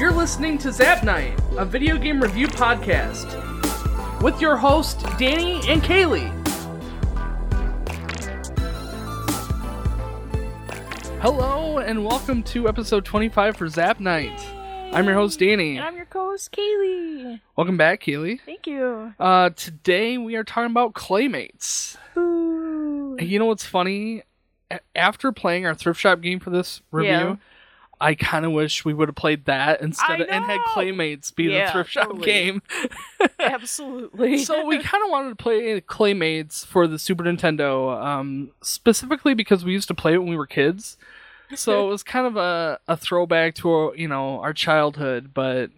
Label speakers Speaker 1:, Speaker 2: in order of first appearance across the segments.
Speaker 1: You're listening to Zap Night, a video game review podcast, with your host Danny and Kaylee. Hello and welcome to episode 25 for Zap Night. I'm your host Danny.
Speaker 2: And I'm your co-host Kaylee.
Speaker 1: Welcome back, Kaylee.
Speaker 2: Thank you.
Speaker 1: Uh, today we are talking about Claymates.
Speaker 2: Ooh.
Speaker 1: You know what's funny? After playing our thrift shop game for this review,
Speaker 2: Yeah.
Speaker 1: I kind of wish we would have played that instead of, and had! Claymates be the
Speaker 2: Yeah,
Speaker 1: thrift shop
Speaker 2: totally.
Speaker 1: game.
Speaker 2: Absolutely.
Speaker 1: so we kind of wanted to play Claymates for the Super Nintendo, um, specifically because we used to play it when we were kids. So it was kind of a, a throwback to our, you know our childhood, but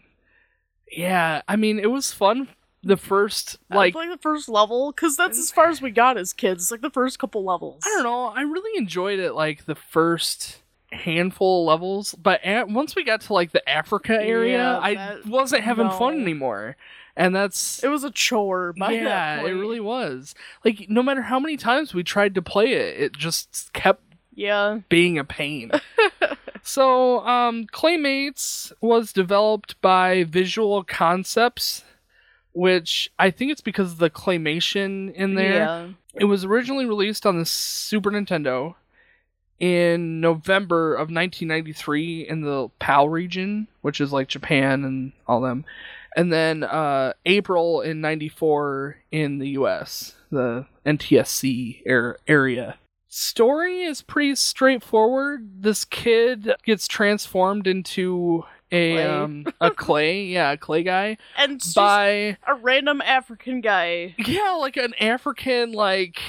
Speaker 1: yeah, I mean it was fun. The first
Speaker 2: like,
Speaker 1: like
Speaker 2: like the first level, because that's as far as we got as kids. Like the first couple levels.
Speaker 1: I don't know. I really enjoyed it like the first handful of levels, but at, once we got to like the Africa area,
Speaker 2: Yeah,
Speaker 1: I wasn't having fun anymore. And that's
Speaker 2: It was a chore.
Speaker 1: Yeah, it really was. Like no matter how many times we tried to play it, it just kept
Speaker 2: Yeah.
Speaker 1: being a pain. so, um, Claymates was developed by Visual Concepts, which I think it's because of the claymation in there.
Speaker 2: Yeah.
Speaker 1: It was originally released on the Super Nintendo in November of 1993 in the PAL region, which is like Japan and all them. And then uh, April in 94 in the US, the NTSC er- area. Story is pretty straightforward. This kid gets transformed into a
Speaker 2: Clay.
Speaker 1: um a clay, yeah, a clay guy
Speaker 2: And
Speaker 1: by
Speaker 2: a random African guy,
Speaker 1: yeah, like an African like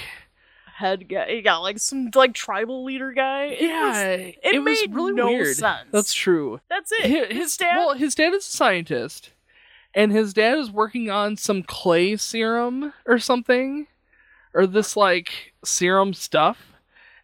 Speaker 2: head guy. Got like some like tribal leader guy. It
Speaker 1: yeah,
Speaker 2: was-
Speaker 1: it, was
Speaker 2: made
Speaker 1: really
Speaker 2: no
Speaker 1: weird.
Speaker 2: sense.
Speaker 1: That's true.
Speaker 2: that's it.
Speaker 1: His,
Speaker 2: His dad.
Speaker 1: well, his dad is a scientist, and his dad is working on some clay serum or something, or this like serum stuff.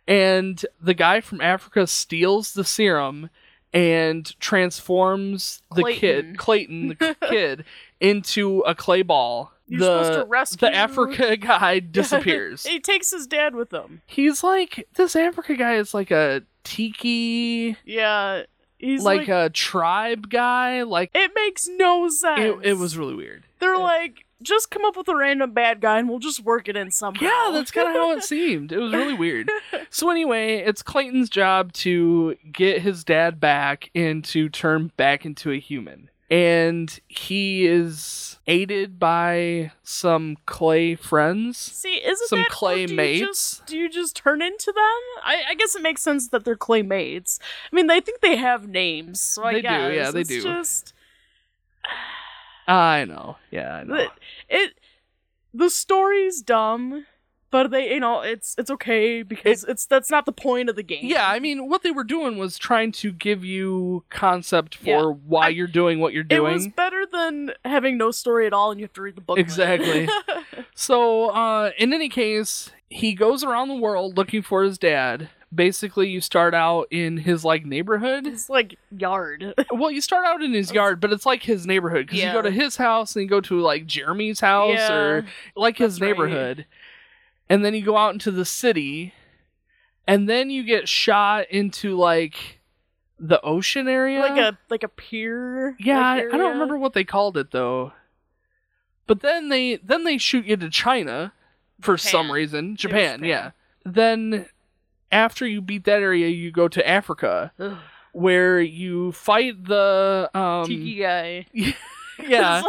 Speaker 1: And the guy from Africa steals the serum and transforms the
Speaker 2: Clayton.
Speaker 1: kid, Clayton, the kid, into a clay ball.
Speaker 2: You're
Speaker 1: the,
Speaker 2: supposed to rescue
Speaker 1: the Africa guy disappears.
Speaker 2: he takes his dad with him.
Speaker 1: He's like this Africa guy is like a tiki
Speaker 2: Yeah. He's
Speaker 1: like,
Speaker 2: like,
Speaker 1: a tribe guy. Like
Speaker 2: it makes no sense.
Speaker 1: it, it was really weird.
Speaker 2: They're like, just come up with a random bad guy and we'll just work it in somehow.
Speaker 1: Yeah, that's kind of how it seemed. It was really weird. So anyway, it's Clayton's job to get his dad back and to turn back into a human. And he is aided by some clay friends.
Speaker 2: See, isn't
Speaker 1: Some
Speaker 2: that
Speaker 1: clay
Speaker 2: do you
Speaker 1: mates?
Speaker 2: Just, do you just turn into them? I, I guess it makes sense that they're clay mates. I mean, I think they have names, so I
Speaker 1: They do,
Speaker 2: guess
Speaker 1: yeah, they
Speaker 2: it's
Speaker 1: do.
Speaker 2: Just
Speaker 1: I know. Yeah, I know.
Speaker 2: it, it. The story's dumb, but they, you know, it's it's okay because it's that's not the point of the game.
Speaker 1: Yeah, I mean, what they were doing was trying to give you concept for
Speaker 2: Yeah.
Speaker 1: why
Speaker 2: I-
Speaker 1: you're doing what you're doing It
Speaker 2: was better than having no story at all and you have to read the book.
Speaker 1: Exactly. So, uh, in any case, he goes around the world looking for his dad. Basically, you start out in his like neighborhood.
Speaker 2: it's like yard.
Speaker 1: Well, you start out in his yard, but it's like his neighborhood because you go to his house and you go to like Jeremy's house
Speaker 2: Yeah,
Speaker 1: or like his
Speaker 2: neighborhood right.
Speaker 1: And then you go out into the city, and then you get shot into like the ocean area,
Speaker 2: like a like a pier.
Speaker 1: yeah,
Speaker 2: like,
Speaker 1: I, I don't remember what they called it though. But then they then they shoot you to China for some reason. Japan,
Speaker 2: Japan.
Speaker 1: yeah. Then after you beat that area, you go to Africa
Speaker 2: Ugh,
Speaker 1: where you fight the um
Speaker 2: tiki guy.
Speaker 1: yeah.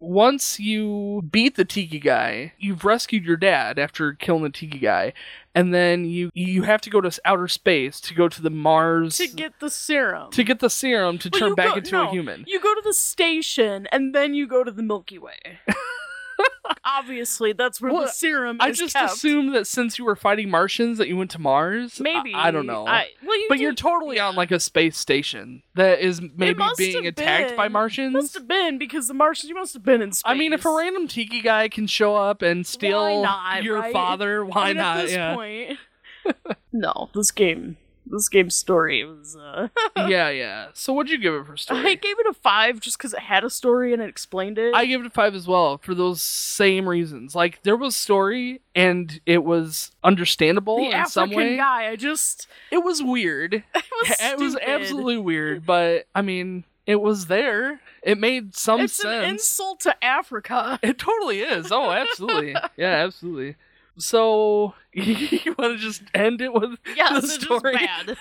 Speaker 1: Once you beat the tiki guy, you've rescued your dad after killing the tiki guy, and then you you have to go to outer space to go to the Mars
Speaker 2: to get the serum.
Speaker 1: to get the serum to
Speaker 2: But
Speaker 1: turn back
Speaker 2: go-
Speaker 1: into a human.
Speaker 2: You go to the station and then you go to the Milky Way. Obviously, that's where
Speaker 1: Well,
Speaker 2: the serum
Speaker 1: I just
Speaker 2: kept.
Speaker 1: assumed that since you were fighting Martians that you went to Mars.
Speaker 2: Maybe
Speaker 1: I, don't know.
Speaker 2: I, well, you
Speaker 1: but
Speaker 2: do-
Speaker 1: you're totally on like a space station that is maybe being
Speaker 2: have
Speaker 1: attacked by
Speaker 2: been.
Speaker 1: Martians.
Speaker 2: must have been because the Martians. You must have been in space.
Speaker 1: I mean, if a random tiki guy can show up and steal
Speaker 2: not,
Speaker 1: your
Speaker 2: right?
Speaker 1: father, why
Speaker 2: I mean,
Speaker 1: not?
Speaker 2: At this
Speaker 1: yeah.
Speaker 2: point, no. This game, this game's story was. Uh,
Speaker 1: yeah, yeah. So what'd you give it for story?
Speaker 2: I gave it a five just because it had a story and it explained it.
Speaker 1: I gave it a five as well for those same reasons. Like there was story and it was understandable
Speaker 2: the
Speaker 1: in
Speaker 2: African
Speaker 1: some way.
Speaker 2: guy, I just
Speaker 1: It was weird.
Speaker 2: it was,
Speaker 1: it was absolutely weird, but I mean, It was there. It made some
Speaker 2: it's
Speaker 1: sense.
Speaker 2: an insult to Africa.
Speaker 1: It totally is. Oh, absolutely. yeah, absolutely. So you want to just end it with
Speaker 2: Yes,
Speaker 1: the story?
Speaker 2: bad.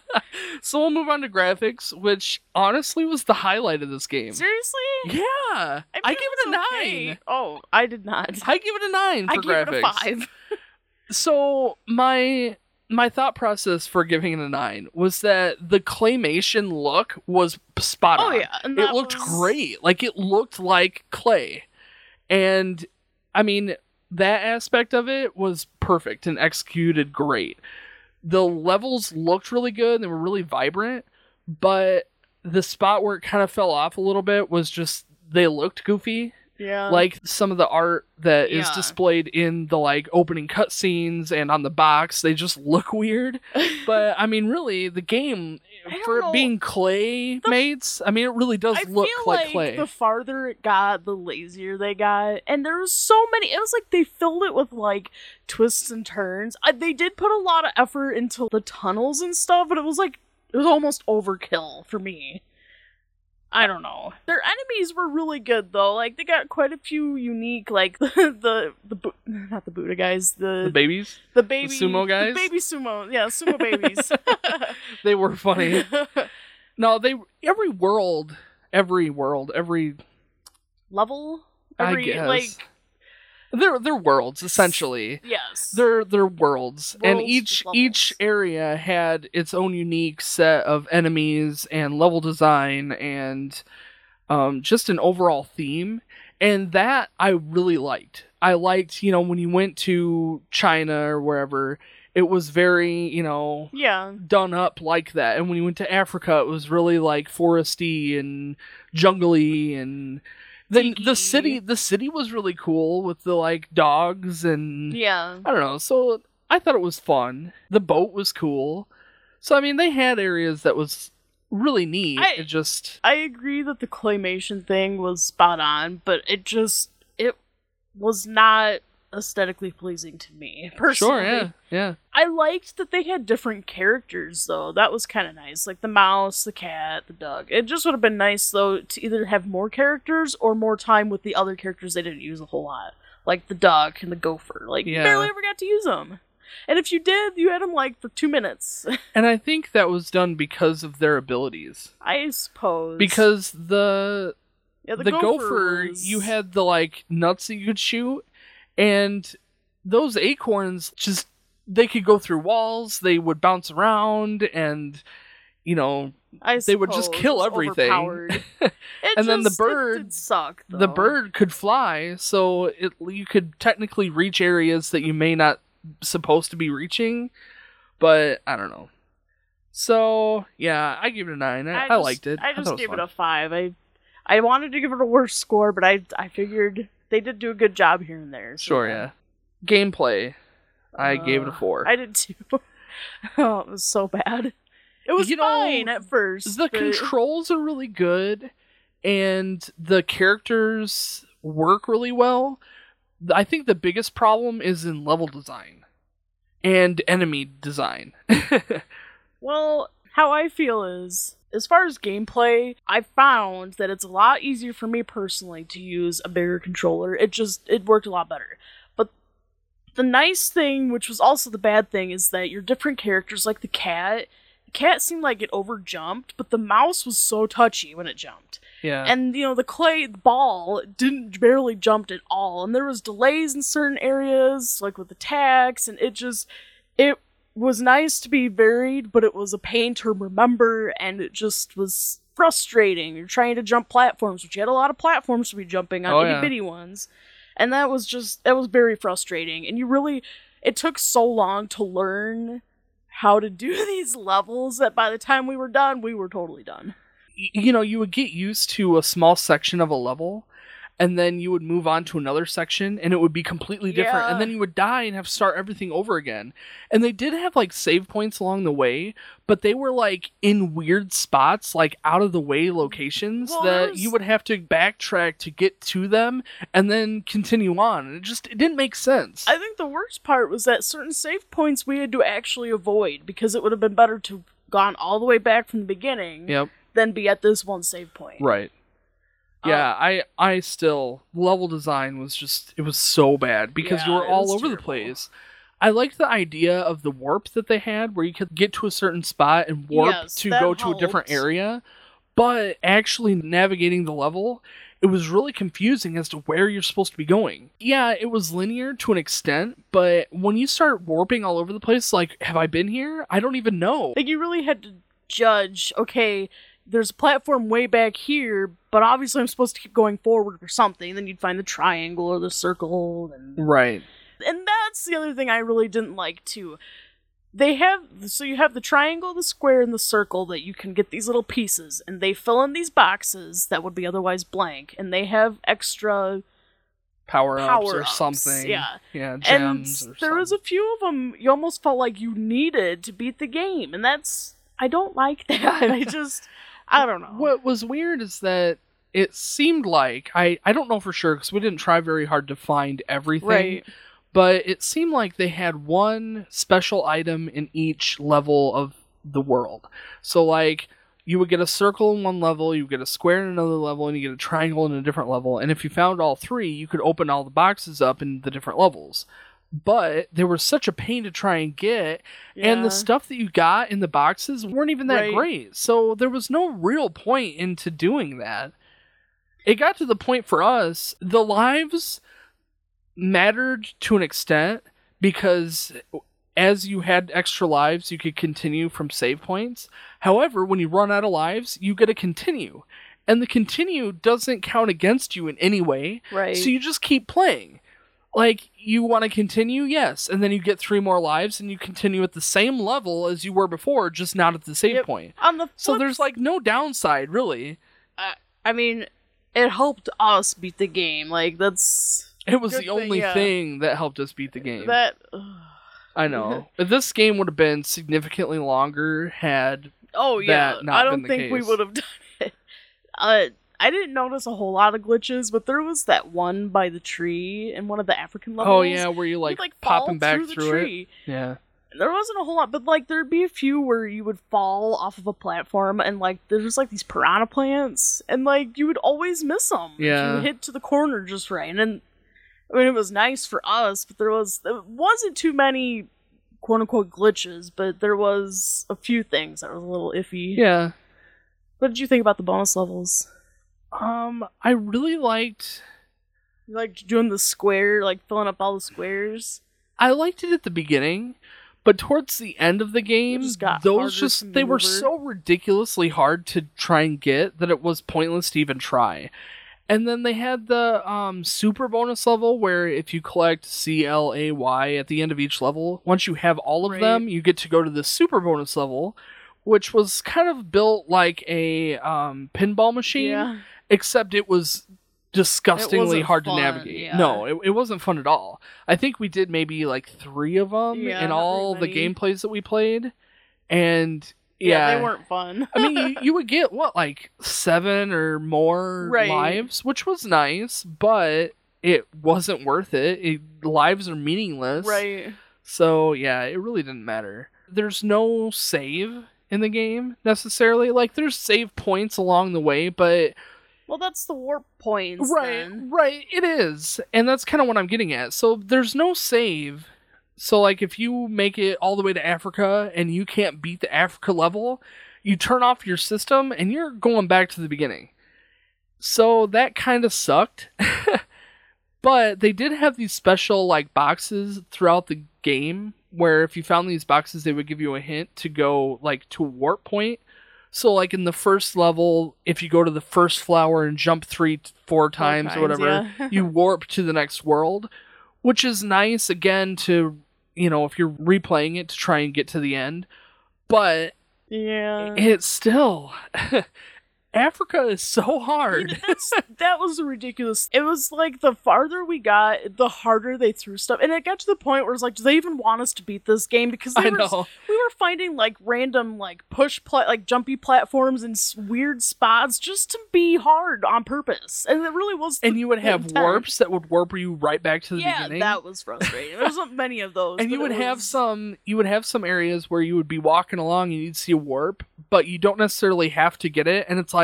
Speaker 1: so we'll move on to graphics, which honestly was the highlight of this game.
Speaker 2: Seriously?
Speaker 1: Yeah, I,
Speaker 2: mean,
Speaker 1: give it a
Speaker 2: was okay.
Speaker 1: nine.
Speaker 2: Oh, I did not.
Speaker 1: I give it a nine
Speaker 2: I
Speaker 1: for
Speaker 2: gave
Speaker 1: graphics.
Speaker 2: it a five.
Speaker 1: So my my thought process for giving it a nine was that the claymation look was spot
Speaker 2: oh,
Speaker 1: on.
Speaker 2: Oh yeah,
Speaker 1: it looked
Speaker 2: was-
Speaker 1: great. Like it looked like clay. And I mean, that aspect of it was perfect and executed great. The levels looked really good, they were really vibrant, but the spot where it kind of fell off a little bit was just they looked goofy.
Speaker 2: Yeah.
Speaker 1: like some of the art that is
Speaker 2: Yeah.
Speaker 1: displayed in the like opening cutscenes and on the box, they just look weird. But I mean, really, the game for it
Speaker 2: know.
Speaker 1: being clay mates, I mean, it really does
Speaker 2: I
Speaker 1: look
Speaker 2: feel
Speaker 1: like,
Speaker 2: like
Speaker 1: clay.
Speaker 2: the farther it got, the lazier they got, and there was so many. It was like they filled it with like twists and turns. I, they did put a lot of effort into the tunnels and stuff, but it was like it was almost overkill for me. I don't know. Their enemies were really good though. Like they got quite a few unique, like the the, the not the Buddha guys, the
Speaker 1: the babies,
Speaker 2: the baby
Speaker 1: sumo guys?
Speaker 2: the baby sumo, yeah, sumo babies.
Speaker 1: they were funny. no, they every world, every world, every
Speaker 2: Level,
Speaker 1: I
Speaker 2: every
Speaker 1: guess
Speaker 2: like
Speaker 1: they're they're worlds essentially.
Speaker 2: yes,
Speaker 1: they're they're worlds, and each each area had its own unique set of enemies and level design and um, just an overall theme. And that i really liked. I liked you know when you went to china or wherever it was very you know
Speaker 2: yeah.
Speaker 1: done up like that. And when you went to africa it was really like foresty and jungly and then the city the city was really cool with the like dogs and
Speaker 2: Yeah.
Speaker 1: I don't know. So I thought it was fun. The boat was cool. So I mean, they had areas that was really neat.
Speaker 2: I-
Speaker 1: it just
Speaker 2: I agree that the claymation thing was spot on, but it just it was not aesthetically pleasing to me personally.
Speaker 1: sure, yeah, yeah,
Speaker 2: I liked that they had different characters though. That was kind of nice. Like the mouse, the cat, the dog. It just would have been nice though to either have more characters or more time with the other characters they didn't use a whole lot. Like the dog and the gopher. Like you
Speaker 1: Yeah.
Speaker 2: barely ever got to use them. And if you did, you had them like for 2 minutes.
Speaker 1: and I think that was done because of their abilities.
Speaker 2: I suppose.
Speaker 1: Because the
Speaker 2: yeah,
Speaker 1: the, gopher,
Speaker 2: was-
Speaker 1: you had the like nuts that you could shoot, and those acorns just they could go through walls. They would bounce around, and you know
Speaker 2: I
Speaker 1: they would just kill everything.
Speaker 2: It
Speaker 1: And then the bird-
Speaker 2: suck.
Speaker 1: the bird could fly, so it you could technically reach areas that you may not supposed to be reaching, but I don't know. So yeah, I give it a nine. I, I,
Speaker 2: just-
Speaker 1: liked it.
Speaker 2: I just
Speaker 1: was
Speaker 2: gave
Speaker 1: fun.
Speaker 2: it a five. I I wanted to give it a worse score, but I I figured they did do a good job here and there. so
Speaker 1: Sure, yeah. Gameplay, I gave it a
Speaker 2: Uh,
Speaker 1: four.
Speaker 2: I did too. oh, it was so bad. It was
Speaker 1: You know,
Speaker 2: fine at first.
Speaker 1: the
Speaker 2: but-
Speaker 1: controls are really good, and the characters work really well. I think the biggest problem is in level design and enemy design.
Speaker 2: Well, how I feel is, as far as gameplay, I found that it's a lot easier for me personally to use a bigger controller. It just it worked a lot better. But the nice thing, which was also the bad thing, is that your different characters, like the cat, the cat seemed like it over jumped, but the mouse was so touchy when it jumped.
Speaker 1: yeah.
Speaker 2: And you know, the clay ball didn't barely jumped at all, and there was delays in certain areas, like with attacks, and it just it was nice to be varied, but it was a pain to remember, and it just was frustrating. You're trying to jump platforms, which you had a lot of platforms to be jumping on,
Speaker 1: Oh,
Speaker 2: itty
Speaker 1: yeah.
Speaker 2: bitty ones, and that was just that was very frustrating. And you really, it took so long to learn how to do these levels that by the time we were done, we were totally done.
Speaker 1: you know, you would get used to a small section of a level, and then you would move on to another section, and it would be completely different,
Speaker 2: Yeah.
Speaker 1: and then you would die and have to start everything over again. And they did have like save points along the way, but they were like in weird spots, like out of the way locations
Speaker 2: Well,
Speaker 1: that
Speaker 2: there's-
Speaker 1: you would have to backtrack to get to them, and then continue on. And it just it didn't make sense.
Speaker 2: I think the worst part was that certain save points we had to actually avoid because it would have been better to gone all the way back from the beginning
Speaker 1: yep.
Speaker 2: then be at this one save point.
Speaker 1: Right.
Speaker 2: Um,
Speaker 1: Yeah, I I still level design was just it was so bad because you were all over the place. I liked the idea of the warp that they had where you could get to a certain spot and warp
Speaker 2: Yes,
Speaker 1: to go to a different area, but actually navigating the level it was really confusing as to where you're supposed to be going. Yeah, it was linear to an extent, but when you start warping all over the place, like, have I been here? I don't even know.
Speaker 2: Like you really had to judge, okay, there's a platform way back here, but obviously I'm supposed to keep going forward or something. Then you'd find the triangle or the circle and
Speaker 1: Right.
Speaker 2: and that's the other thing I really didn't like too. They have so you have the triangle, the square, and the circle that you can get these little pieces, and they fill in these boxes that would be otherwise blank, and they have extra
Speaker 1: Power ups or something.
Speaker 2: yeah.
Speaker 1: Yeah,
Speaker 2: and
Speaker 1: gems or
Speaker 2: there was a few of them you almost felt like you needed to beat the game, and that's I don't like that. I just I don't know.
Speaker 1: What was weird is that it seemed like I I don't know for sure because we didn't try very hard to find everything,
Speaker 2: right?
Speaker 1: but it seemed like they had one special item in each level of the world. So like you would get a circle in one level, you would get a square in another level, and you get a triangle in a different level. And if you found all three, you could open all the boxes up in the different levels. But they were such a pain to try and get, and the stuff that you got in the boxes weren't even that
Speaker 2: Right.
Speaker 1: great. So there was no real point into doing that. It got to the point for us, the lives mattered to an extent because as you had extra lives, you could continue from save points. However, when you run out of lives, you get to continue. And the continue doesn't count against you in any way.
Speaker 2: right.
Speaker 1: So you just keep playing. Like, you want to continue? Yes. And then you get three more lives and you continue at the same level as you were before, just not at the save
Speaker 2: Yep.
Speaker 1: point.
Speaker 2: On the
Speaker 1: So there's like no downside, really.
Speaker 2: I mean, it helped us beat the game. Like that's
Speaker 1: It was the
Speaker 2: thing,
Speaker 1: only
Speaker 2: yeah.
Speaker 1: thing that helped us beat the game.
Speaker 2: that.
Speaker 1: I know. this game would have been significantly longer had
Speaker 2: Oh yeah, I don't think we would have done it. Uh, I didn't notice a whole lot of glitches, but there was that one by the tree in one of the African oh, levels.
Speaker 1: Oh yeah, where you like,
Speaker 2: like
Speaker 1: popping back
Speaker 2: through,
Speaker 1: through,
Speaker 2: the
Speaker 1: it.
Speaker 2: tree.
Speaker 1: Yeah.
Speaker 2: There wasn't a whole lot, but like there'd be a few where you would fall off of a platform and like there's like these piranha plants and like you would always miss them.
Speaker 1: Yeah.
Speaker 2: you hit to the corner just right, and then I mean it was nice for us, but there was there wasn't too many quote unquote glitches, but there was a few things that were a little iffy.
Speaker 1: Yeah.
Speaker 2: What did you think about the bonus levels?
Speaker 1: Um I really liked
Speaker 2: You like doing the square, like filling up all the squares.
Speaker 1: I liked it at the beginning, but towards the end of the game,
Speaker 2: just
Speaker 1: those just they were so ridiculously hard to try and get that it was pointless to even try. And then they had the um, super bonus level where if you collect C L A Y at the end of each level, once you have all of
Speaker 2: Right.
Speaker 1: them, you get to go to the super bonus level, which was kind of built like a um, pinball machine
Speaker 2: Yeah.
Speaker 1: Except it was disgustingly
Speaker 2: wasn't
Speaker 1: hard
Speaker 2: fun,
Speaker 1: to navigate.
Speaker 2: yeah.
Speaker 1: No, it, it wasn't fun at all. I think we did maybe like three of them
Speaker 2: Yeah,
Speaker 1: in all the gameplays that we played, and
Speaker 2: Yeah,
Speaker 1: yeah,
Speaker 2: they weren't fun.
Speaker 1: I mean, you, you would get what like seven or more
Speaker 2: Right.
Speaker 1: lives, which was nice, but it wasn't worth it. it. Lives are meaningless,
Speaker 2: right.
Speaker 1: So yeah, it really didn't matter. There's no save in the game necessarily. Like there's save points along the way, but
Speaker 2: Well, that's the warp points.
Speaker 1: right
Speaker 2: then.
Speaker 1: right it is. And that's kind of what i'm getting at. So there's no save. So like if you make it all the way to africa and you can't beat the africa level you turn off your system and you're going back to the beginning. So that kind of sucked. But they did have these special like boxes throughout the game where if you found these boxes they would give you a hint to go like to warp point so like in the first level if you go to the first flower and jump three four times, or
Speaker 2: times,
Speaker 1: whatever
Speaker 2: yeah.
Speaker 1: you warp to the next world which is nice again to you know if you're replaying it to try and get to the end but
Speaker 2: Yeah.
Speaker 1: it's still Africa is so hard.
Speaker 2: That's, that was ridiculous. It was like the farther we got, the harder they threw stuff, and it got to the point where it's like, do they even want us to beat this game? Because
Speaker 1: I
Speaker 2: were,
Speaker 1: know.
Speaker 2: we were finding like random like push pla- like jumpy platforms and s- weird spots just to be hard on purpose, and it really was.
Speaker 1: And you would have
Speaker 2: intent.
Speaker 1: warps that would warp you right back to the
Speaker 2: Yeah,
Speaker 1: beginning.
Speaker 2: that was frustrating. There wasn't many of those,
Speaker 1: and you would
Speaker 2: it
Speaker 1: have some you would have some areas where you would be walking along and you'd see a warp but you don't necessarily have to get it and it's like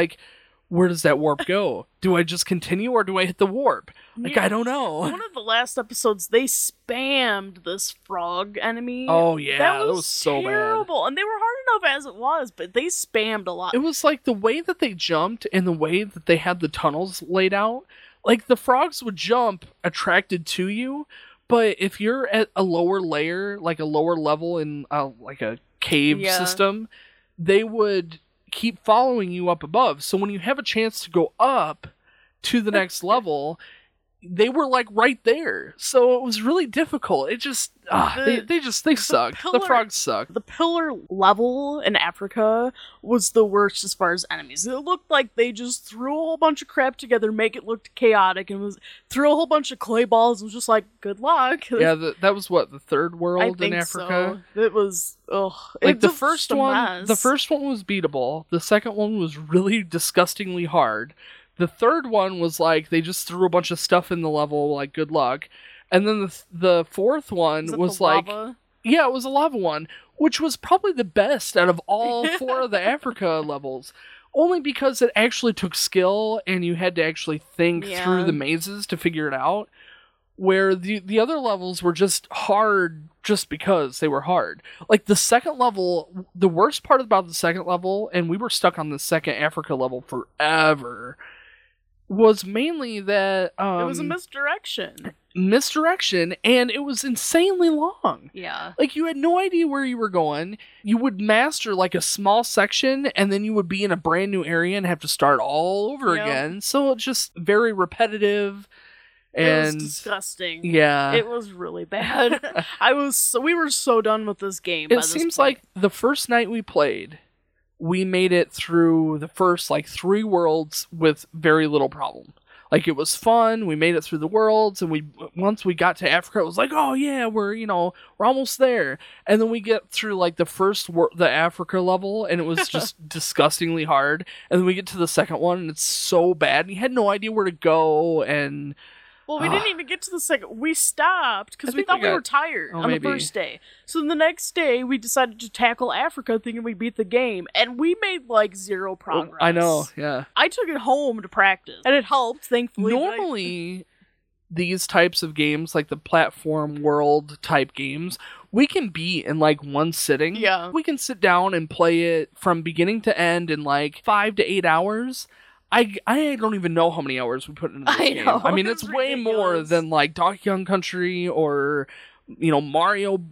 Speaker 1: where does that warp go do i just continue or do i hit the warp like
Speaker 2: Yeah.
Speaker 1: i don't know
Speaker 2: One of the last episodes, they spammed this frog enemy.
Speaker 1: Oh, yeah,
Speaker 2: that
Speaker 1: that
Speaker 2: was,
Speaker 1: was so bad.
Speaker 2: terrible. And they were hard enough as it was, but they spammed a lot.
Speaker 1: it was like the way that they jumped and the way that they had the tunnels laid out like the frogs would jump attracted to you but if you're at a lower layer like a lower level in uh, like a cave
Speaker 2: Yeah.
Speaker 1: system they would keep following you up above. So when you have a chance to go up to the next level they were like right there so it was really difficult it just ah,
Speaker 2: The-
Speaker 1: they, they just they suck the
Speaker 2: pillar-
Speaker 1: frogs suck
Speaker 2: the pillar level in Africa was the worst as far as enemies. It looked like they just threw a whole bunch of crap together, make it look chaotic, and was threw a whole bunch of clay balls. and was just like, good luck.
Speaker 1: yeah the, that was what the third world in africa
Speaker 2: so. It was ugh.
Speaker 1: like
Speaker 2: It's
Speaker 1: the first one
Speaker 2: mess.
Speaker 1: the first one was beatable the second one was really disgustingly hard the third one was like they just threw a bunch of stuff in the level like good luck and then the the fourth one
Speaker 2: Was
Speaker 1: was like
Speaker 2: lava?
Speaker 1: yeah it was a lava one which was probably the best out of all four of the africa levels only because it actually took skill and you had to actually think
Speaker 2: Yeah.
Speaker 1: through the mazes to figure it out where the the other levels were just hard just because they were hard. Like the second level, the worst part about the second level, and we were stuck on the second Africa level forever, was mainly that um,
Speaker 2: it was a misdirection.
Speaker 1: misdirection, and it was insanely long.
Speaker 2: Yeah.
Speaker 1: Like you had no idea where you were going. You would master like a small section, and then you would be in a brand new area and have to start all over
Speaker 2: Yep.
Speaker 1: again. So it's just very repetitive,
Speaker 2: it was
Speaker 1: and
Speaker 2: disgusting.
Speaker 1: yeah,
Speaker 2: It was really bad. I was so, we were so done with this game. by
Speaker 1: it seems like the first night we played we made it through the first like three worlds with very little problem. Like it was fun we made it through the worlds and we once we got to africa it was like oh yeah we're you know we're almost there. And then we get through like the first wor- the africa level and it was just disgustingly hard. And then we get to the second one and it's so bad and you had no idea where to go and
Speaker 2: Well, we
Speaker 1: Ugh.
Speaker 2: didn't even get to the second. We stopped because we thought
Speaker 1: we
Speaker 2: we, were tired
Speaker 1: Oh,
Speaker 2: on
Speaker 1: maybe.
Speaker 2: the first day. So the next day, we decided to tackle Africa, thinking we beat the game, and we made like zero progress.
Speaker 1: i know yeah
Speaker 2: I took it home to practice, and it helped, thankfully. but I-
Speaker 1: normally these types of games like the platform world type games we can beat in like one sitting
Speaker 2: Yeah.
Speaker 1: we can sit down and play it from beginning to end in like five to eight hours I, I don't even know how many hours we put into this
Speaker 2: I
Speaker 1: game.
Speaker 2: know,
Speaker 1: I mean,
Speaker 2: it's
Speaker 1: it's way more than like Donkey Kong Country or you know Mario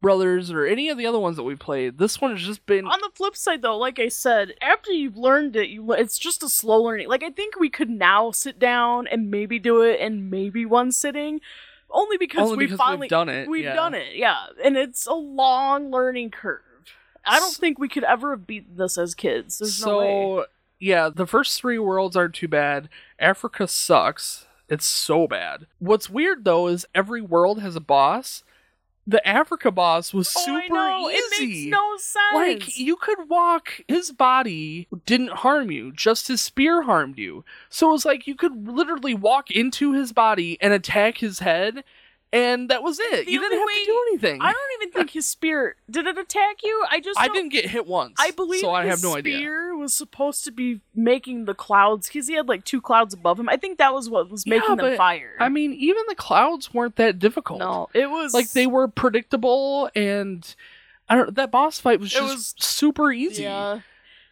Speaker 1: Brothers or any of the other ones that we played. This one has just been
Speaker 2: On the flip side, though, like I said, after you've learned it, you it's just a slow learning. Like I think we could now sit down and maybe do it in maybe one sitting, only because
Speaker 1: only
Speaker 2: we
Speaker 1: because
Speaker 2: finally
Speaker 1: we've done it.
Speaker 2: We've
Speaker 1: yeah.
Speaker 2: done it, yeah. And it's a long learning curve. I don't think we could ever have beaten this as kids. There's
Speaker 1: so
Speaker 2: no way.
Speaker 1: Yeah, the first three worlds aren't too bad. Africa sucks. It's so bad. What's weird though is every world has a boss. The Africa boss was
Speaker 2: Oh, I
Speaker 1: super
Speaker 2: know. It makes no sense.
Speaker 1: like you could walk his body didn't harm you just his spear harmed you so it was like you could literally walk into his body and attack his head and that was it
Speaker 2: The
Speaker 1: you didn't have
Speaker 2: way-
Speaker 1: to do anything
Speaker 2: I don't even think his spear did it attack you. I just
Speaker 1: I didn't get hit once
Speaker 2: I believe
Speaker 1: so i have no idea
Speaker 2: spear was supposed to be making the clouds because he had like two clouds above him. I think that was what was
Speaker 1: Yeah,
Speaker 2: making them fire.
Speaker 1: i mean even the clouds weren't that difficult
Speaker 2: no, it was
Speaker 1: like they were predictable and i don't that boss fight was just
Speaker 2: was-
Speaker 1: super easy
Speaker 2: Yeah,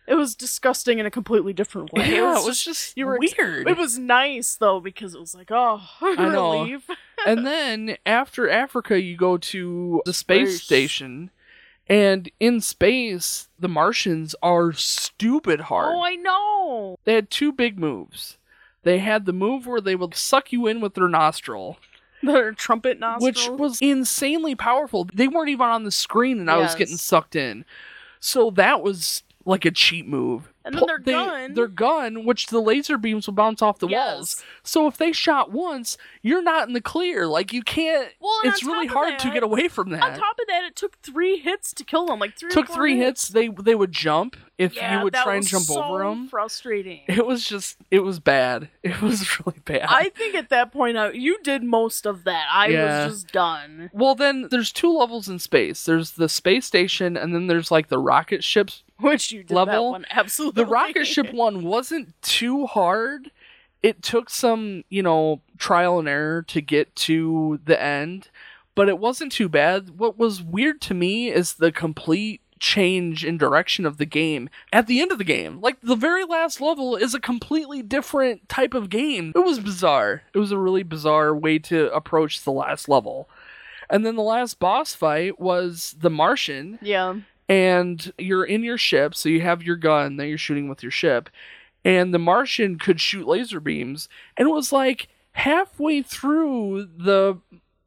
Speaker 2: it was disgusting in a completely different way.
Speaker 1: Yeah,
Speaker 2: it was, just,
Speaker 1: just
Speaker 2: you were ex-
Speaker 1: weird
Speaker 2: It was nice though because it was like oh I
Speaker 1: know.
Speaker 2: relief.
Speaker 1: And then after Africa, you go to the space
Speaker 2: Space.
Speaker 1: station, and in space, the Martians are stupid hard.
Speaker 2: Oh, I know.
Speaker 1: They had two big moves. They had the move where they would suck you in with their nostril,
Speaker 2: Their trumpet nostril.
Speaker 1: which was insanely powerful. They weren't even on the screen, and I was getting sucked in. So that was like a cheat move.
Speaker 2: And then their
Speaker 1: they-
Speaker 2: gun-
Speaker 1: their gun, which the laser beams will bounce off the
Speaker 2: Yes.
Speaker 1: walls. So if they shot once, you're not in the clear. Like you can't.
Speaker 2: Well,
Speaker 1: it's really hard to get away from that.
Speaker 2: On top of that, it took three hits to kill them. Like three. or
Speaker 1: Took three hits. They they would jump if
Speaker 2: Yeah,
Speaker 1: you would try and jump
Speaker 2: so
Speaker 1: over them.
Speaker 2: Frustrating.
Speaker 1: It was just. It was bad. It was really bad.
Speaker 2: I think at that point, uh, you did most of that. I
Speaker 1: Yeah.
Speaker 2: was just done.
Speaker 1: Well, then there's two levels in space. There's the space station, and then there's like the rocket ships.
Speaker 2: Which you did that
Speaker 1: Level?
Speaker 2: one absolutely.
Speaker 1: The rocket ship one wasn't too hard. It took some, you know, trial and error to get to the end, but it wasn't too bad. What was weird to me is the complete change in direction of the game at the end of the game. Like the very last level is a completely different type of game. It was bizarre. It was a really bizarre way to approach the last level. And then the last boss fight was the Martian,
Speaker 2: Yeah.
Speaker 1: And you're in your ship, so you have your gun that you're shooting with your ship, and the Martian could shoot laser beams, and it was like halfway through the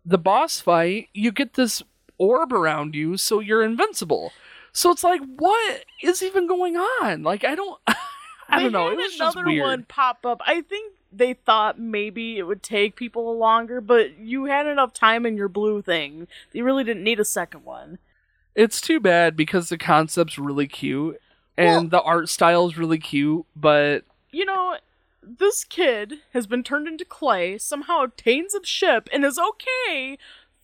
Speaker 1: the boss fight, you get this orb around you, so you're invincible. So it's like, what is even going on? Like, I don't, I don't know. It was just
Speaker 2: another
Speaker 1: weird.
Speaker 2: one pop up. I think they thought maybe it would take people longer, but you had enough time in your blue thing. You really didn't need a second one.
Speaker 1: It's too bad because the concept's really cute and the art style is really cute, but
Speaker 2: You know, this kid has been turned into clay, somehow obtains a ship, and is okay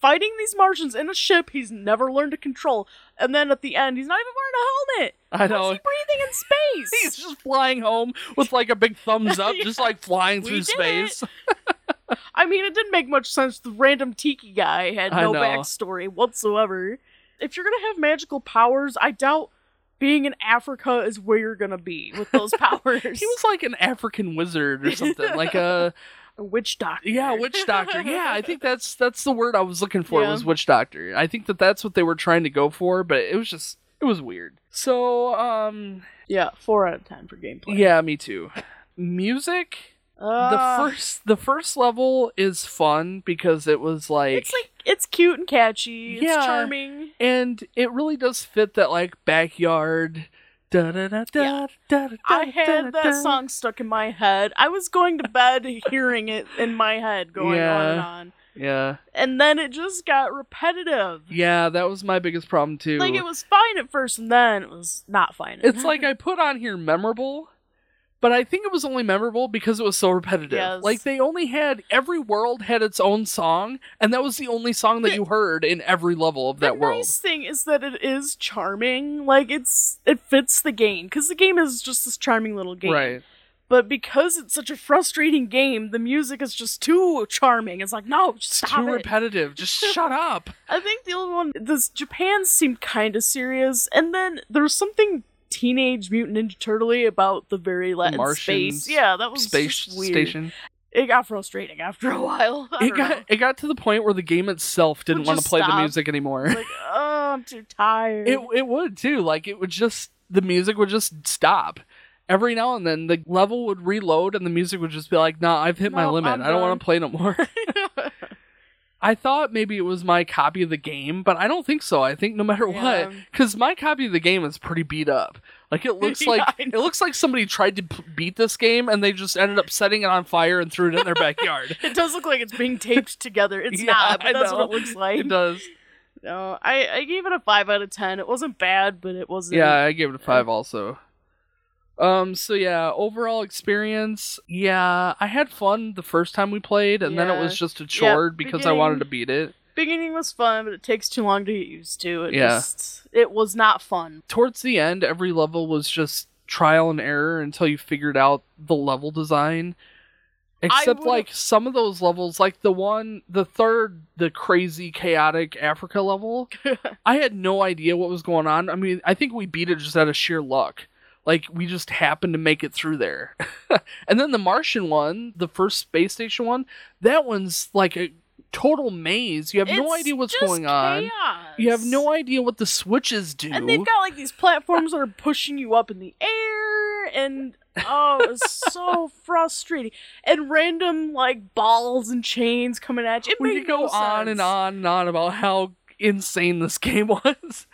Speaker 2: fighting these Martians in a ship he's never learned to control. And then at the end, he's not even wearing a helmet.
Speaker 1: I know
Speaker 2: he breathing in space?
Speaker 1: he's just flying home with like a big thumbs up, just like flying
Speaker 2: We
Speaker 1: through space.
Speaker 2: I mean, it didn't make much sense. The random tiki guy had no backstory whatsoever. If you're gonna have magical powers, I doubt being in Africa is where you're gonna be with those powers.
Speaker 1: He was like an African wizard or something, like a
Speaker 2: a witch doctor.
Speaker 1: yeah, witch doctor. Yeah, I think that's that's the word I was looking for
Speaker 2: Yeah.
Speaker 1: was witch doctor. I think that that's what they were trying to go for, but it was just it was weird. So, um,
Speaker 2: yeah, four out of ten for gameplay.
Speaker 1: yeah, me too. Music. The
Speaker 2: Uh,
Speaker 1: first the first level is fun because it was like,
Speaker 2: It's like it's cute and catchy. It's
Speaker 1: Yeah.
Speaker 2: charming.
Speaker 1: and it really does fit that like backyard. Da da da da
Speaker 2: Yeah. I had that song stuck in my head. I was going to bed hearing it in my head going on and on.
Speaker 1: Yeah,
Speaker 2: And then it just got repetitive.
Speaker 1: yeah, that was my biggest problem too.
Speaker 2: Like it was fine at first and then it was not fine.
Speaker 1: It's like I put on here memorable, but I think it was only memorable because it was so repetitive.
Speaker 2: Yes.
Speaker 1: Like they only had every world had its own song, and that was the only song that you heard in every level of
Speaker 2: the
Speaker 1: that world.
Speaker 2: The nice thing is that it is charming. Like it's it fits the game because the game is just this charming little game.
Speaker 1: Right.
Speaker 2: But because it's such a frustrating game, the music is just too charming. It's like no, just
Speaker 1: It's
Speaker 2: stop
Speaker 1: too
Speaker 2: it.
Speaker 1: repetitive. Just shut up.
Speaker 2: I think the only one this Japan seemed kind of serious, and then there was something Teenage Mutant Ninja Turtle about the very last
Speaker 1: Martians
Speaker 2: space. Yeah, that was
Speaker 1: Space station.
Speaker 2: It got frustrating after a while. I
Speaker 1: It got
Speaker 2: know.
Speaker 1: it got to the point where the game itself didn't want to play the music anymore.
Speaker 2: like oh, I'm too tired.
Speaker 1: It it would too. Like it would just the music would just stop. Every now and then the level would reload and the music would just be like, "Nah, I've hit my limit.
Speaker 2: I'm
Speaker 1: I don't want to play no more." I thought maybe it was my copy of the game, but I don't think so. I think no matter
Speaker 2: Yeah.
Speaker 1: what, because my copy of the game is pretty beat up. Like it looks
Speaker 2: Yeah,
Speaker 1: like it looks like somebody tried to p- beat this game and they just ended up setting it on fire and threw it in their backyard.
Speaker 2: It does look like it's being taped together. It's
Speaker 1: Yeah,
Speaker 2: not, but
Speaker 1: I
Speaker 2: that's
Speaker 1: know.
Speaker 2: what it looks like.
Speaker 1: it does.
Speaker 2: No, I, I gave it a five out of ten. It wasn't bad, but it wasn't.
Speaker 1: Yeah, I gave it a five also. Um, so yeah, overall experience, yeah, I had fun the first time we played, and then it was just a chore because I wanted to beat it.
Speaker 2: Beginning was fun, but it takes too long to get used to. It
Speaker 1: Yeah.
Speaker 2: just it was not fun.
Speaker 1: Towards the end, every level was just trial and error until you figured out the level design. Except like some of those levels, like the one, the third, the crazy chaotic Africa level, I had no idea what was going on. I mean, I think we beat it just out of sheer luck. Like we just happened to make it through there. and then the Martian one, the first space station one, that one's like a total maze. You have no idea what's going on. You have no idea what the switches do.
Speaker 2: And they've got like these platforms that are pushing you up in the air, and oh, it's so frustrating. And random like balls and chains coming at you. It
Speaker 1: we could go
Speaker 2: no
Speaker 1: on and on and on about how insane this game was.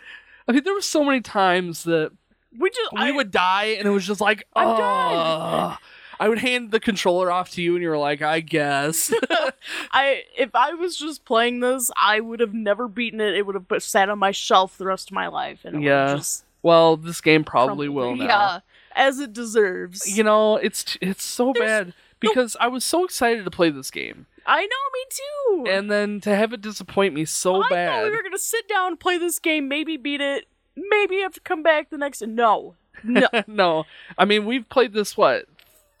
Speaker 1: I mean, there were so many times that
Speaker 2: We just
Speaker 1: we
Speaker 2: I,
Speaker 1: would die, and it was just like, oh. I would hand the controller off to you, and you were like, I guess.
Speaker 2: I if I was just playing this, I would have never beaten it. It would have sat on my shelf the rest of my life, and
Speaker 1: Yeah,
Speaker 2: just
Speaker 1: well, this game probably will now.
Speaker 2: Yeah, as it deserves.
Speaker 1: You know, it's it's so
Speaker 2: There's
Speaker 1: bad because I was so excited to play this game,
Speaker 2: I know, me too.
Speaker 1: and then to have it disappoint me so
Speaker 2: I thought
Speaker 1: bad.
Speaker 2: we were gonna sit down, play this game, maybe beat it, maybe you have to come back the next. No, no.
Speaker 1: no, I mean we've played this what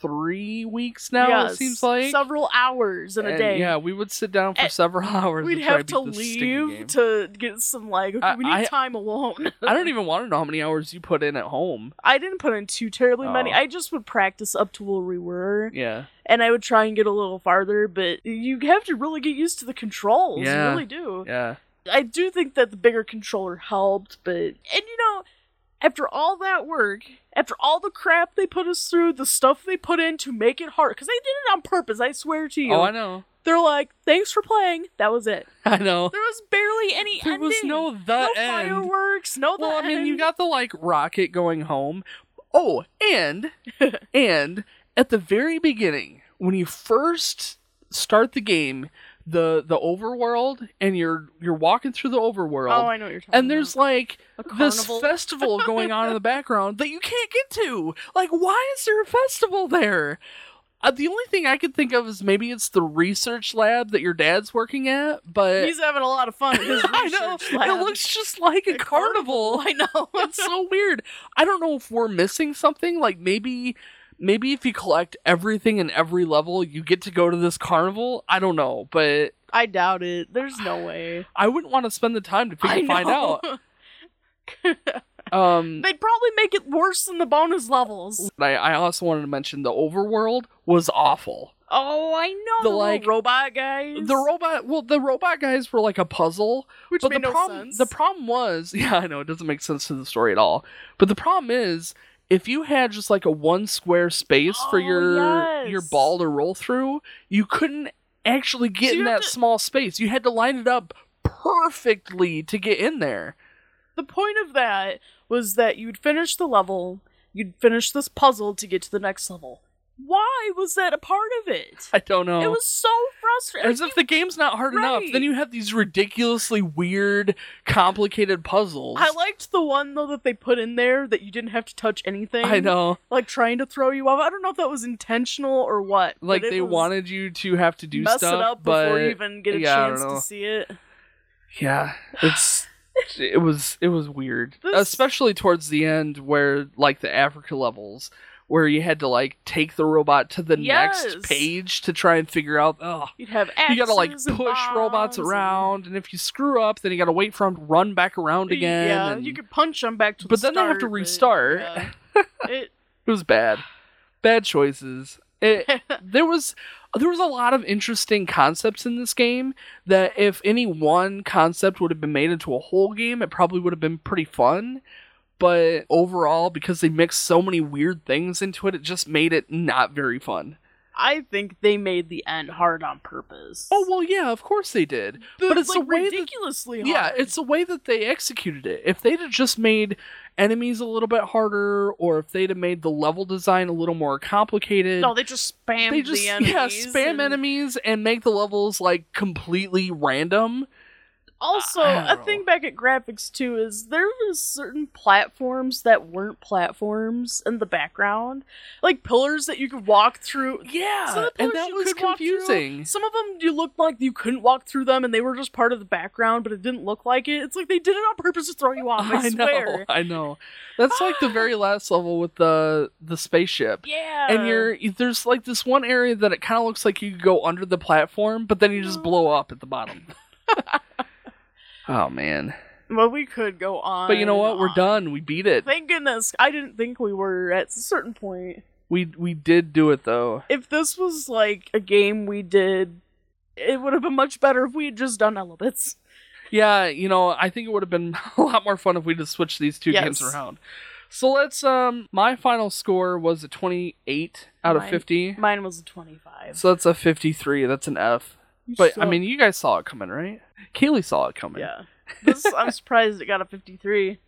Speaker 1: three weeks now.
Speaker 2: Yes,
Speaker 1: It seems like
Speaker 2: several hours in a day.
Speaker 1: Yeah, we would sit down for
Speaker 2: And
Speaker 1: several hours.
Speaker 2: We'd have to
Speaker 1: beat this sticky game.
Speaker 2: leave to get some like. Okay,
Speaker 1: I-
Speaker 2: we need
Speaker 1: I-
Speaker 2: time alone.
Speaker 1: I don't even want to know how many hours you put in at home.
Speaker 2: I didn't put in too terribly many.
Speaker 1: Oh.
Speaker 2: I just would practice up to where we were,
Speaker 1: Yeah,
Speaker 2: and I would try and get a little farther. But you have to really get used to the controls.
Speaker 1: Yeah.
Speaker 2: You really do.
Speaker 1: yeah.
Speaker 2: I do think that the bigger controller helped, but and you know, after all that work, after all the crap they put us through, the stuff they put in to make it hard, because they did it on purpose. I swear to you.
Speaker 1: Oh, I know.
Speaker 2: They're like, "Thanks for playing." That was it.
Speaker 1: I know.
Speaker 2: There was barely any
Speaker 1: There
Speaker 2: ending.
Speaker 1: was no the
Speaker 2: no
Speaker 1: end.
Speaker 2: fireworks. No.
Speaker 1: Well, I mean, you got the like rocket going home. Oh, and and at the very beginning, when you first start the game, the the overworld, and you're you're walking through the overworld,
Speaker 2: Oh, I know what you're talking
Speaker 1: and there's like
Speaker 2: A
Speaker 1: this festival going on in the background that you can't get to. Like, why is there a festival there? Uh, the only thing I could think of is maybe it's the research lab that your dad's working at, but
Speaker 2: He's having a lot of fun
Speaker 1: I know
Speaker 2: lab.
Speaker 1: it looks just like a, carnival.
Speaker 2: I know.
Speaker 1: it's so weird. I don't know if we're missing something. Like maybe, maybe if you collect everything in every level, you get to go to this carnival. I don't know, but
Speaker 2: I doubt it. There's no way.
Speaker 1: I wouldn't want to spend the time to figure, find out. Um,
Speaker 2: They'd probably make it worse than the bonus levels.
Speaker 1: I, I also wanted to mention the overworld was awful.
Speaker 2: Oh, I know.
Speaker 1: The, like
Speaker 2: robot guys.
Speaker 1: The robot, well, the robot guys were like a puzzle,
Speaker 2: which
Speaker 1: but
Speaker 2: made
Speaker 1: the
Speaker 2: no
Speaker 1: problem,
Speaker 2: sense.
Speaker 1: the problem was, yeah, I know it doesn't make sense to the story at all. But the problem is, if you had just like a one square space for
Speaker 2: Oh,
Speaker 1: your
Speaker 2: yes.
Speaker 1: your ball to roll through, you couldn't actually get
Speaker 2: So
Speaker 1: in that
Speaker 2: to-
Speaker 1: small space. You had to line it up perfectly to get in there.
Speaker 2: the point of that was that you'd finish the level, you'd finish this puzzle to get to the next level. Why was that a part of it?
Speaker 1: I don't know.
Speaker 2: It was so frustrating.
Speaker 1: as if the game's not hard enough. Then you have these ridiculously weird, complicated puzzles.
Speaker 2: I liked the one though that they put in there that you didn't have to touch anything.
Speaker 1: I know.
Speaker 2: like trying to throw you off. I don't know if that was intentional or what.
Speaker 1: Like they wanted you to have to do
Speaker 2: mess
Speaker 1: stuff,
Speaker 2: it up
Speaker 1: but
Speaker 2: before you even get a
Speaker 1: yeah,
Speaker 2: chance to see it.
Speaker 1: Yeah, it's it was it was weird,
Speaker 2: This-
Speaker 1: especially towards the end where like the Africa levels where you had to like take the robot to the
Speaker 2: Yes.
Speaker 1: next page to try and figure out oh
Speaker 2: You'd have
Speaker 1: you gotta like push robots
Speaker 2: bombs and-
Speaker 1: around and if you screw up then you gotta wait for them to run back around again
Speaker 2: Yeah,
Speaker 1: and
Speaker 2: you could punch them back to.
Speaker 1: But
Speaker 2: the
Speaker 1: then they have to
Speaker 2: start,
Speaker 1: restart.
Speaker 2: yeah. it,
Speaker 1: it was bad bad choices it, there was there was a lot of interesting concepts in this game that if any one concept would have been made into a whole game it probably would have been pretty fun but overall because they mixed so many weird things into it it just made it not very fun
Speaker 2: I think they made the end hard on purpose.
Speaker 1: oh well yeah of course they did but it's
Speaker 2: like
Speaker 1: the way that
Speaker 2: ridiculously hard.
Speaker 1: yeah it's the way that they executed it if they'd have just made enemies a little bit harder or if they'd have made the level design a little more complicated
Speaker 2: no, they just spam
Speaker 1: they just
Speaker 2: the enemies.
Speaker 1: yeah spam
Speaker 2: and-
Speaker 1: enemies and make the levels like completely random
Speaker 2: Also, a
Speaker 1: know.
Speaker 2: thing back at graphics too is there was certain platforms that weren't platforms in the background, like pillars that you could walk through.
Speaker 1: yeah
Speaker 2: Some of the
Speaker 1: and that was confusing
Speaker 2: Some of them you looked like you couldn't walk through them, and they were just part of the background, but it didn't look like it. It's like they did it on purpose to throw you off. I,
Speaker 1: know
Speaker 2: swear.
Speaker 1: i know that's like the very last level with the the spaceship
Speaker 2: Yeah.
Speaker 1: and you're there's like this one area that it kind of looks like you could go under the platform but then you just blow up at the bottom oh man
Speaker 2: Well, we could go on.
Speaker 1: but you know what we're done we beat it
Speaker 2: Thank goodness. I didn't think we were at a certain point.
Speaker 1: we we did do it though
Speaker 2: If this was like a game we did, it would have been much better if we had just done elements.
Speaker 1: Yeah, you know, I think it would have been a lot more fun if we just switched these two
Speaker 2: Yes.
Speaker 1: games around. So let's um my final score was a 28 out of 50.
Speaker 2: Mine was a 25.
Speaker 1: So that's a 53. That's an F.
Speaker 2: You
Speaker 1: But I mean, you guys saw it coming, right? Kaylee saw it coming.
Speaker 2: yeah. This, I'm surprised it got a 53.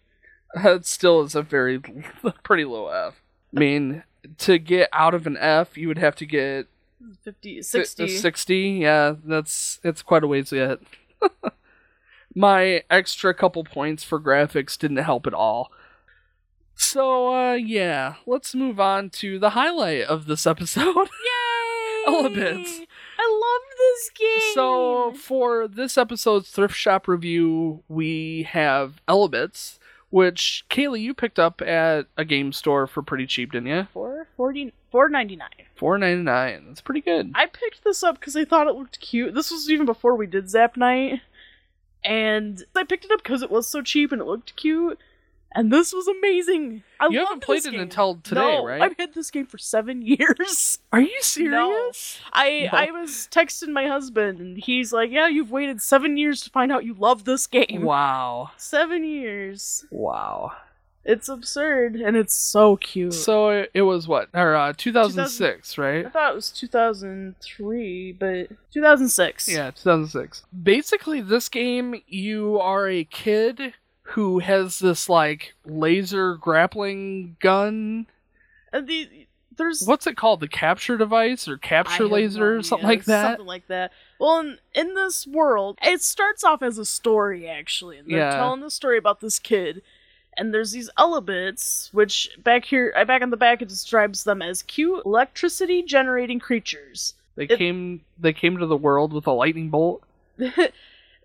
Speaker 1: That still is a very pretty low F. I mean, to get out of an F, you would have to get
Speaker 2: 50, 60.
Speaker 1: a 60. Yeah, that's it's quite a ways yet. My extra couple points for graphics didn't help at all. So, uh, yeah, let's move on to the highlight of this episode.
Speaker 2: Yay!
Speaker 1: Elements.
Speaker 2: I love this game.
Speaker 1: So for this episode's thrift shop review, we have Elements, which Kaylee you picked up at a game store for pretty cheap, didn't you?
Speaker 2: four forty four ninety nine.
Speaker 1: Four ninety nine. That's pretty good.
Speaker 2: I picked this up because I thought it looked cute. This was even before we did Zap Night, and I picked it up because it was so cheap and it looked cute. And this was amazing. I
Speaker 1: You haven't played it until today,
Speaker 2: no,
Speaker 1: right?
Speaker 2: I've had this game for seven years.
Speaker 1: Are you serious?
Speaker 2: I
Speaker 1: No.
Speaker 2: I was texting my husband, and he's like, "Yeah, you've waited seven years to find out you love this game.
Speaker 1: Wow.
Speaker 2: Seven years.
Speaker 1: Wow.
Speaker 2: It's absurd, and it's so cute."
Speaker 1: So it, it was what? Or uh 2006, right?
Speaker 2: I thought it was 2003, but 2006.
Speaker 1: Yeah, 2006. Basically, this game, you are a kid who has this like laser grappling gun.
Speaker 2: And the there's
Speaker 1: What's it called? The capture device or capture laser or something like that?
Speaker 2: Something like that. Well, in, in this world, it starts off as a story actually, and they're
Speaker 1: Yeah.
Speaker 2: telling the story about this kid. And there's these elements, which back here, uh, back on the back, it describes them as cute electricity generating creatures.
Speaker 1: They
Speaker 2: It-
Speaker 1: came they came to the world with a lightning bolt.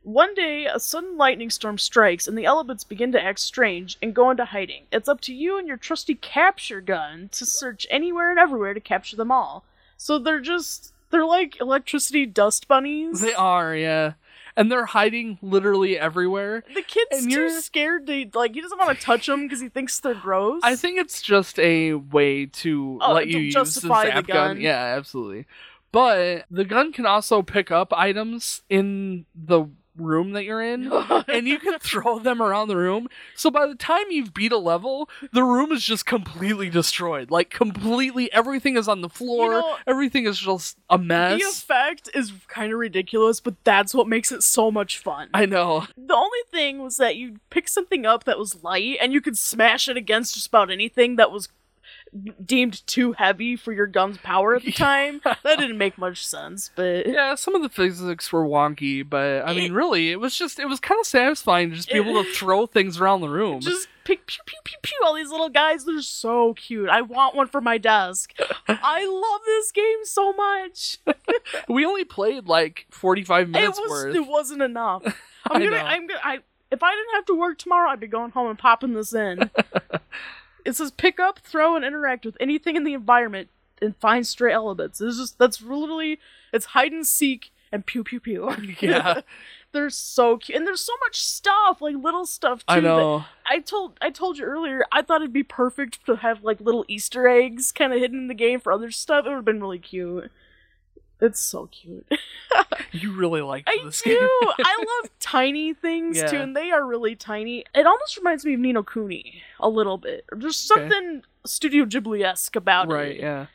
Speaker 2: One day, a sudden lightning storm strikes, and the elements begin to act strange and go into hiding. It's up to you and your trusty capture gun to search anywhere and everywhere to capture them all. So they're just. They're like electricity dust bunnies.
Speaker 1: They are, yeah. And they're hiding literally everywhere.
Speaker 2: The kid's
Speaker 1: And
Speaker 2: too
Speaker 1: you're-
Speaker 2: scared to. Like, he doesn't want to touch them because he thinks they're gross.
Speaker 1: I think it's just a way to
Speaker 2: Oh,
Speaker 1: let
Speaker 2: to
Speaker 1: you use
Speaker 2: justify
Speaker 1: the
Speaker 2: the
Speaker 1: gun.
Speaker 2: gun.
Speaker 1: Yeah, absolutely. But the gun can also pick up items in the room that you're in. and you can throw them around the room. So by the time you've beat a level, the room is just completely destroyed. Like completely everything is on the floor.
Speaker 2: know,
Speaker 1: everything is just a mess.
Speaker 2: The effect is kind of ridiculous, but that's what makes it so much fun.
Speaker 1: I know.
Speaker 2: The only thing was that you pick something up that was light and you could smash it against just about anything that was deemed too heavy for your gun's power at the time. that didn't make much sense, but
Speaker 1: Yeah, some of the physics were wonky, but I mean, really, it was just it was kind of satisfying to just be able to throw things around the room.
Speaker 2: just pick pew pew pew pew all these little guys they're so cute. I want one for my desk. I love this game so much.
Speaker 1: we only played like forty five
Speaker 2: It
Speaker 1: minutes
Speaker 2: was
Speaker 1: worth.
Speaker 2: it wasn't enough. I'm
Speaker 1: I
Speaker 2: gonna
Speaker 1: know.
Speaker 2: I'm gonna I if I didn't have to work tomorrow, I'd be going home and popping this in. It says pick up, throw, and interact with anything in the environment and find stray elements. It's just that's literally it's hide and seek and pew pew pew.
Speaker 1: Yeah.
Speaker 2: They're so cute, and there's so much stuff, like little stuff too.
Speaker 1: I know.
Speaker 2: I told I told you earlier. I thought it'd be perfect to have like little Easter eggs kind of hidden in the game for other stuff. It would have been really cute. It's so cute.
Speaker 1: You really liked
Speaker 2: I
Speaker 1: this
Speaker 2: do.
Speaker 1: game.
Speaker 2: I love tiny things too, and they are really tiny. It almost reminds me of Ni no Kuni a little bit. There's
Speaker 1: Okay.
Speaker 2: something Studio Ghibli esque about
Speaker 1: right?
Speaker 2: it. Right.
Speaker 1: Yeah.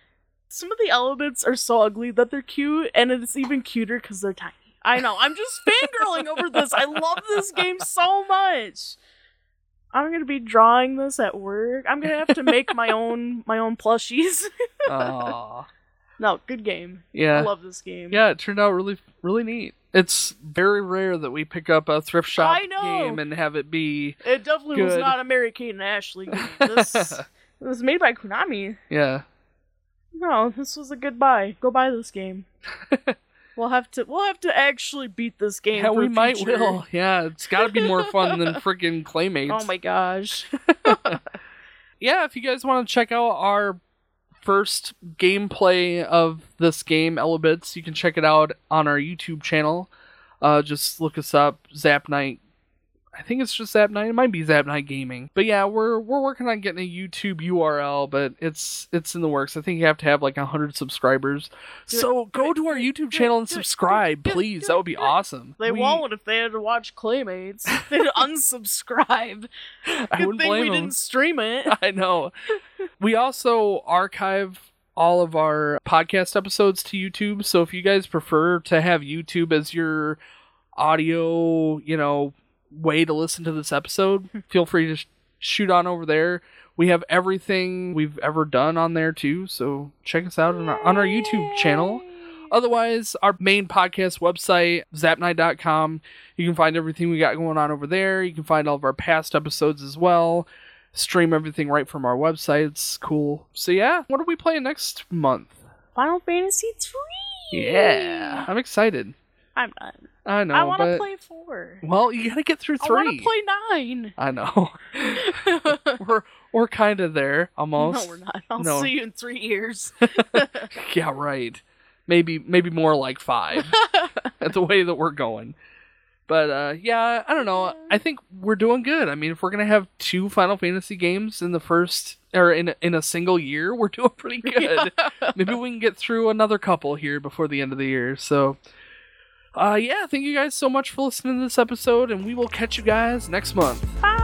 Speaker 2: Some of the elements are so ugly that they're cute, and it's even cuter because they're tiny. I know. I'm just fangirling over this. I love this game so much. I'm gonna be drawing this at work. I'm gonna have to make my own my own plushies.
Speaker 1: Aw.
Speaker 2: No, good game.
Speaker 1: Yeah.
Speaker 2: I love this game.
Speaker 1: Yeah, it turned out really, really neat. It's very rare that we pick up a thrift shop
Speaker 2: I know.
Speaker 1: game and have it be,
Speaker 2: It definitely was not a Mary Kate and Ashley game. This it was made by Konami.
Speaker 1: yeah.
Speaker 2: No, this was a good buy. Go buy this game. we'll have to we'll have to actually beat this game.
Speaker 1: Yeah, we might
Speaker 2: future.
Speaker 1: will. Yeah, it's got to be more fun than freaking Claymates.
Speaker 2: Oh my gosh.
Speaker 1: yeah, if you guys want to check out our first gameplay of this game, Elebits, you can check it out on our YouTube channel. Uh, just look us up, Zap Night. I think it's just Zap Night. It might be Zap Night Gaming. But yeah, we're we're working on getting a YouTube URL, but it's it's in the works. I think you have to have like hundred subscribers.
Speaker 2: Do
Speaker 1: so
Speaker 2: do
Speaker 1: go
Speaker 2: it,
Speaker 1: to our YouTube
Speaker 2: it,
Speaker 1: channel and
Speaker 2: it, it,
Speaker 1: subscribe,
Speaker 2: it,
Speaker 1: please. That would be
Speaker 2: it.
Speaker 1: awesome.
Speaker 2: They
Speaker 1: We-
Speaker 2: won't if they had to watch Claymates. They'd unsubscribe.
Speaker 1: I
Speaker 2: Good
Speaker 1: wouldn't
Speaker 2: thing
Speaker 1: blame
Speaker 2: we
Speaker 1: 'em.
Speaker 2: didn't stream it.
Speaker 1: I know. we also archive all of our podcast episodes to YouTube. So if you guys prefer to have YouTube as your audio, you know, way to listen to this episode, hmm. feel free to sh- shoot on over there. We have everything we've ever done on there too, so check us out on our, on our YouTube channel. Otherwise, our main podcast website, zapnight.com, you can find everything we got going on over there. You can find all of our past episodes as well. Stream everything right from our website. It's cool. So yeah, what are we playing next month?
Speaker 2: Final Fantasy three.
Speaker 1: Yeah, I'm excited.
Speaker 2: I'm not.
Speaker 1: I know,
Speaker 2: I want to play four.
Speaker 1: well, you gotta get through three.
Speaker 2: I want to play nine.
Speaker 1: I know. we're we're kind of there almost.
Speaker 2: No, we're not. I'll
Speaker 1: No.
Speaker 2: see you in three years.
Speaker 1: yeah, right. Maybe maybe more like five at the way that we're going. But uh, yeah, I don't know. I think we're doing good. I mean, if we're gonna have two Final Fantasy games in the first or in in a single year, we're doing pretty good. Maybe we can get through another couple here before the end of the year. So, uh, yeah, thank you guys so much for listening to this episode, and we will catch you guys next month.
Speaker 2: Bye.